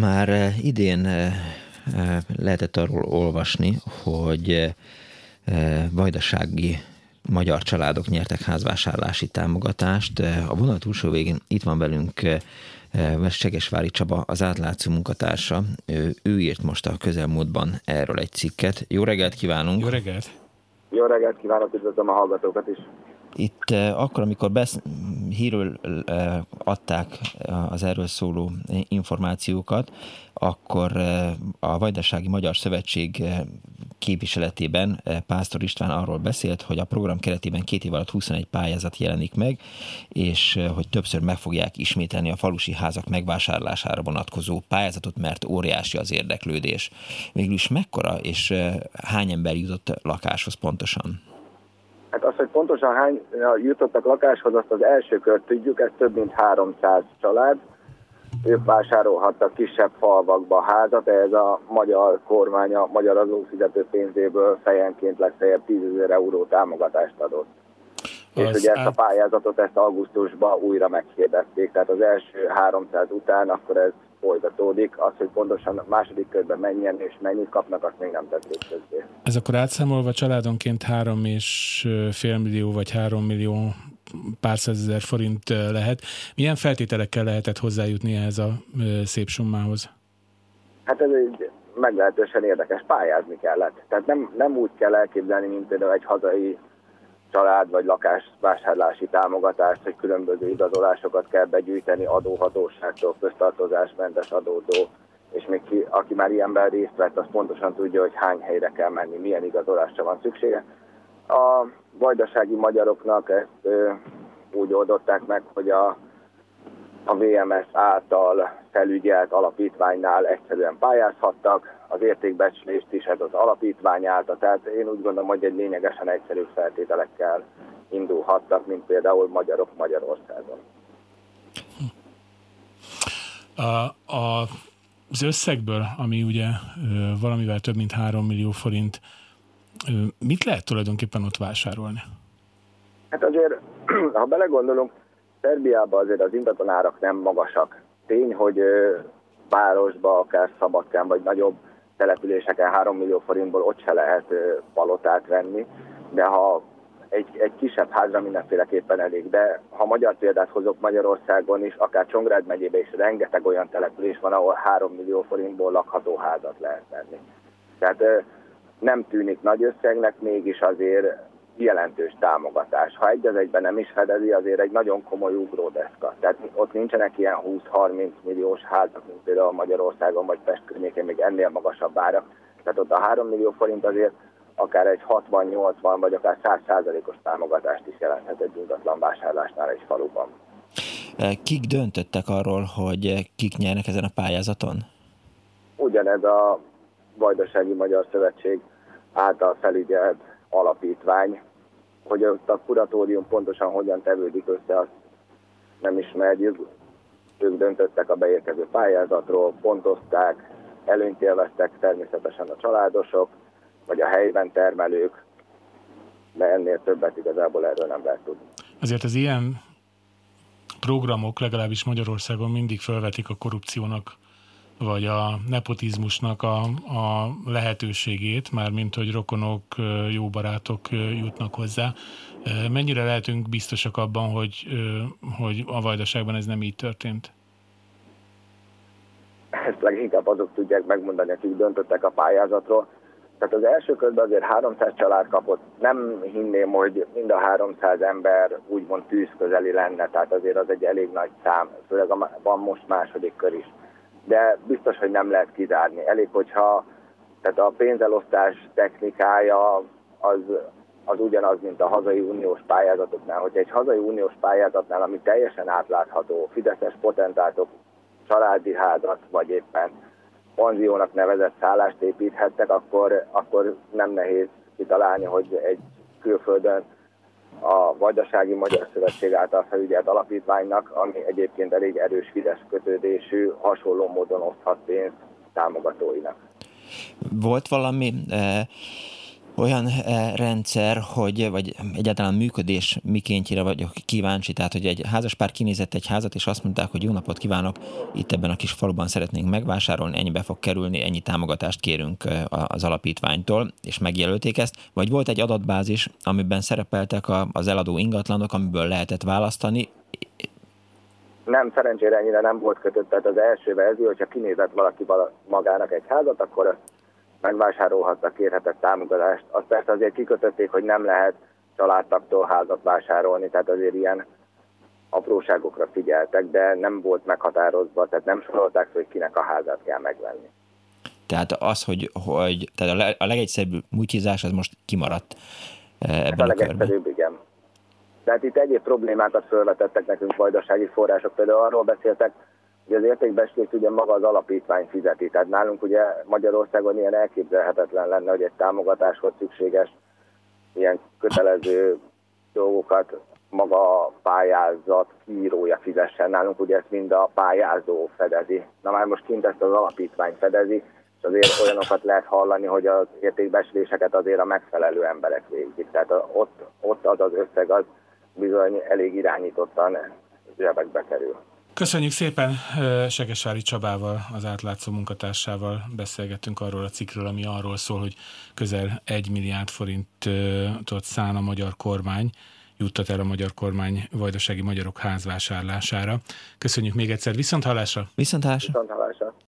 Már idén lehetett arról olvasni, hogy vajdasági magyar családok nyertek házvásárlási támogatást. A vonal túlsó végén itt van velünk Segesvári Csaba, az átlátszó munkatársa. Ő, ő írt most a közelmúltban erről egy cikket. Jó reggelt kívánunk! Jó reggelt! Jó reggelt kívánok, üdvözlöm a hallgatókat is! Itt akkor, amikor besz, hírül adták az erről szóló információkat, akkor a Vajdasági Magyar Szövetség képviseletében Pásztor István arról beszélt, hogy a program keretében két év alatt 21 pályázat jelenik meg, és hogy többször meg fogják ismételni a falusi házak megvásárlására vonatkozó pályázatot, mert óriási az érdeklődés. Mégis mekkora és hány ember jutott lakáshoz pontosan? Az, hogy pontosan hány jutottak lakáshoz, azt az első kört tudjuk, ez több mint 300 család. Ők vásárolhattak kisebb falvakba házat, ez a magyar kormány a magyar adófizető pénzéből fejenként legfeljebb 10 ezer euró támogatást adott. Az és ugye ezt a pályázatot ezt augusztusban újra meghirdették, tehát az első 300 után akkor ez folytatódik. Az, hogy pontosan a második körben menjen és mennyit kapnak, azt még nem tették közé. Ez akkor átszámolva családonként három és fél millió vagy három millió pár százezer forint lehet. Milyen feltételekkel lehetett hozzájutni ehhez a szép summához? Hát ez egy meglehetősen érdekes, pályázni kellett. Tehát nem, nem úgy kell elképzelni, mint például egy hazai család vagy lakásvásárlási támogatást, hogy különböző igazolásokat kell begyűjteni adóhatóságtól, köztartozásmentes adótól, és még ki, aki már ilyenben részt vett, az pontosan tudja, hogy hány helyre kell menni, milyen igazolásra van szüksége. A vajdasági magyaroknak ezt ö, úgy oldották meg, hogy a, a VMS által felügyelt alapítványnál egyszerűen pályázhattak, az értékbecslést is ez az alapítvány állta, tehát én úgy gondolom, hogy egy lényegesen egyszerű feltételekkel indulhattak, mint például magyarok Magyarországon. A, a, az összegből, ami ugye valamivel több mint 3 millió forint, mit lehet tulajdonképpen ott vásárolni? Hát azért, ha belegondolunk, Szerbiában azért az ingatlanárak nem magasak. Tény, hogy városba, akár Szabadkán, vagy nagyobb településeken 3 millió forintból ott se lehet palotát venni, de ha egy, egy kisebb házra mindenféleképpen elég. De ha magyar példát hozok Magyarországon is, akár Csongrád megyében is rengeteg olyan település van, ahol 3 millió forintból lakható házat lehet venni. Tehát nem tűnik nagy összegnek, mégis azért jelentős támogatás. Ha egy az egyben nem is fedezi, azért egy nagyon komoly ugródeszka. Tehát ott nincsenek ilyen 20-30 milliós házak, mint például Magyarországon vagy Pest környékén, még ennél magasabb árak. Tehát ott a 3 millió forint azért akár egy 60-80 vagy akár 100 százalékos támogatást is jelenthet egy ingatlan vásárlásnál egy faluban. Kik döntöttek arról, hogy kik nyernek ezen a pályázaton? Ugyanez a Vajdasági Magyar Szövetség által felügyelt alapítvány. Hogy ott a kuratórium pontosan hogyan tevődik össze, azt nem ismerjük. Ők döntöttek a beérkező pályázatról, pontozták, előnyt élveztek természetesen a családosok, vagy a helyben termelők, de ennél többet igazából erről nem lehet tudni. Azért az ilyen programok legalábbis Magyarországon mindig felvetik a korrupciónak vagy a nepotizmusnak a, a lehetőségét, mármint hogy rokonok, jó barátok jutnak hozzá. Mennyire lehetünk biztosak abban, hogy, hogy a vajdaságban ez nem így történt? Ezt leginkább azok tudják megmondani, akik döntöttek a pályázatról. Tehát az első körben azért 300 család kapott. Nem hinném, hogy mind a 300 ember úgymond tűz közeli lenne, tehát azért az egy elég nagy szám, főleg van most második kör is de biztos, hogy nem lehet kizárni. Elég, hogyha tehát a pénzelosztás technikája az, az ugyanaz, mint a hazai uniós pályázatoknál. Hogyha egy hazai uniós pályázatnál, ami teljesen átlátható, fideszes potentátok családi házat, vagy éppen panziónak nevezett szállást építhettek, akkor, akkor nem nehéz kitalálni, hogy egy külföldön a Vajdasági Magyar Szövetség által felügyelt alapítványnak, ami egyébként elég erős Fidesz kötődésű, hasonló módon oszthat pénzt támogatóinak. Volt valami eh, olyan eh, rendszer, hogy, vagy egyáltalán működés mikéntjére vagyok kíváncsi, tehát hogy egy házaspár kinézett egy házat, és azt mondták, hogy jó napot kívánok, itt ebben a kis faluban szeretnénk megvásárolni, ennyibe fog kerülni, ennyi támogatást kérünk eh, az alapítványtól, és megjelölték ezt, vagy volt egy adatbázis, amiben szerepeltek az eladó ingatlanok, amiből lehetett választani, nem, szerencsére ennyire nem volt kötött, tehát az első verzió, hogyha kinézett valaki magának egy házat, akkor megvásárolhatta, kérhetett támogatást. Azt persze azért kikötötték, hogy nem lehet családtaktól házat vásárolni, tehát azért ilyen apróságokra figyeltek, de nem volt meghatározva, tehát nem sorolták, hogy kinek a házát kell megvenni. Tehát az, hogy, hogy tehát a legegyszerűbb mutyizás, az most kimaradt eh, ebben hát a, a legegyszerűbb, igen. Tehát itt egyéb problémákat felvetettek nekünk vajdasági források, például arról beszéltek, hogy az értékbeslést ugye maga az alapítvány fizeti. Tehát nálunk ugye Magyarországon ilyen elképzelhetetlen lenne, hogy egy támogatáshoz szükséges ilyen kötelező dolgokat maga a pályázat kiírója fizessen. Nálunk ugye ezt mind a pályázó fedezi. Na már most kint ezt az alapítvány fedezi, és azért olyanokat lehet hallani, hogy az értékbesléseket azért a megfelelő emberek végzik. Tehát ott, ott az az összeg az bizony elég irányítottan zsebekbe kerül. Köszönjük szépen Segesvári Csabával, az átlátszó munkatársával beszélgettünk arról a cikkről, ami arról szól, hogy közel egy milliárd forintot szán a magyar kormány, juttat el a magyar kormány vajdasági magyarok házvásárlására. Köszönjük még egyszer, viszont hallásra! Viszont hallásra! Viszont hallásra.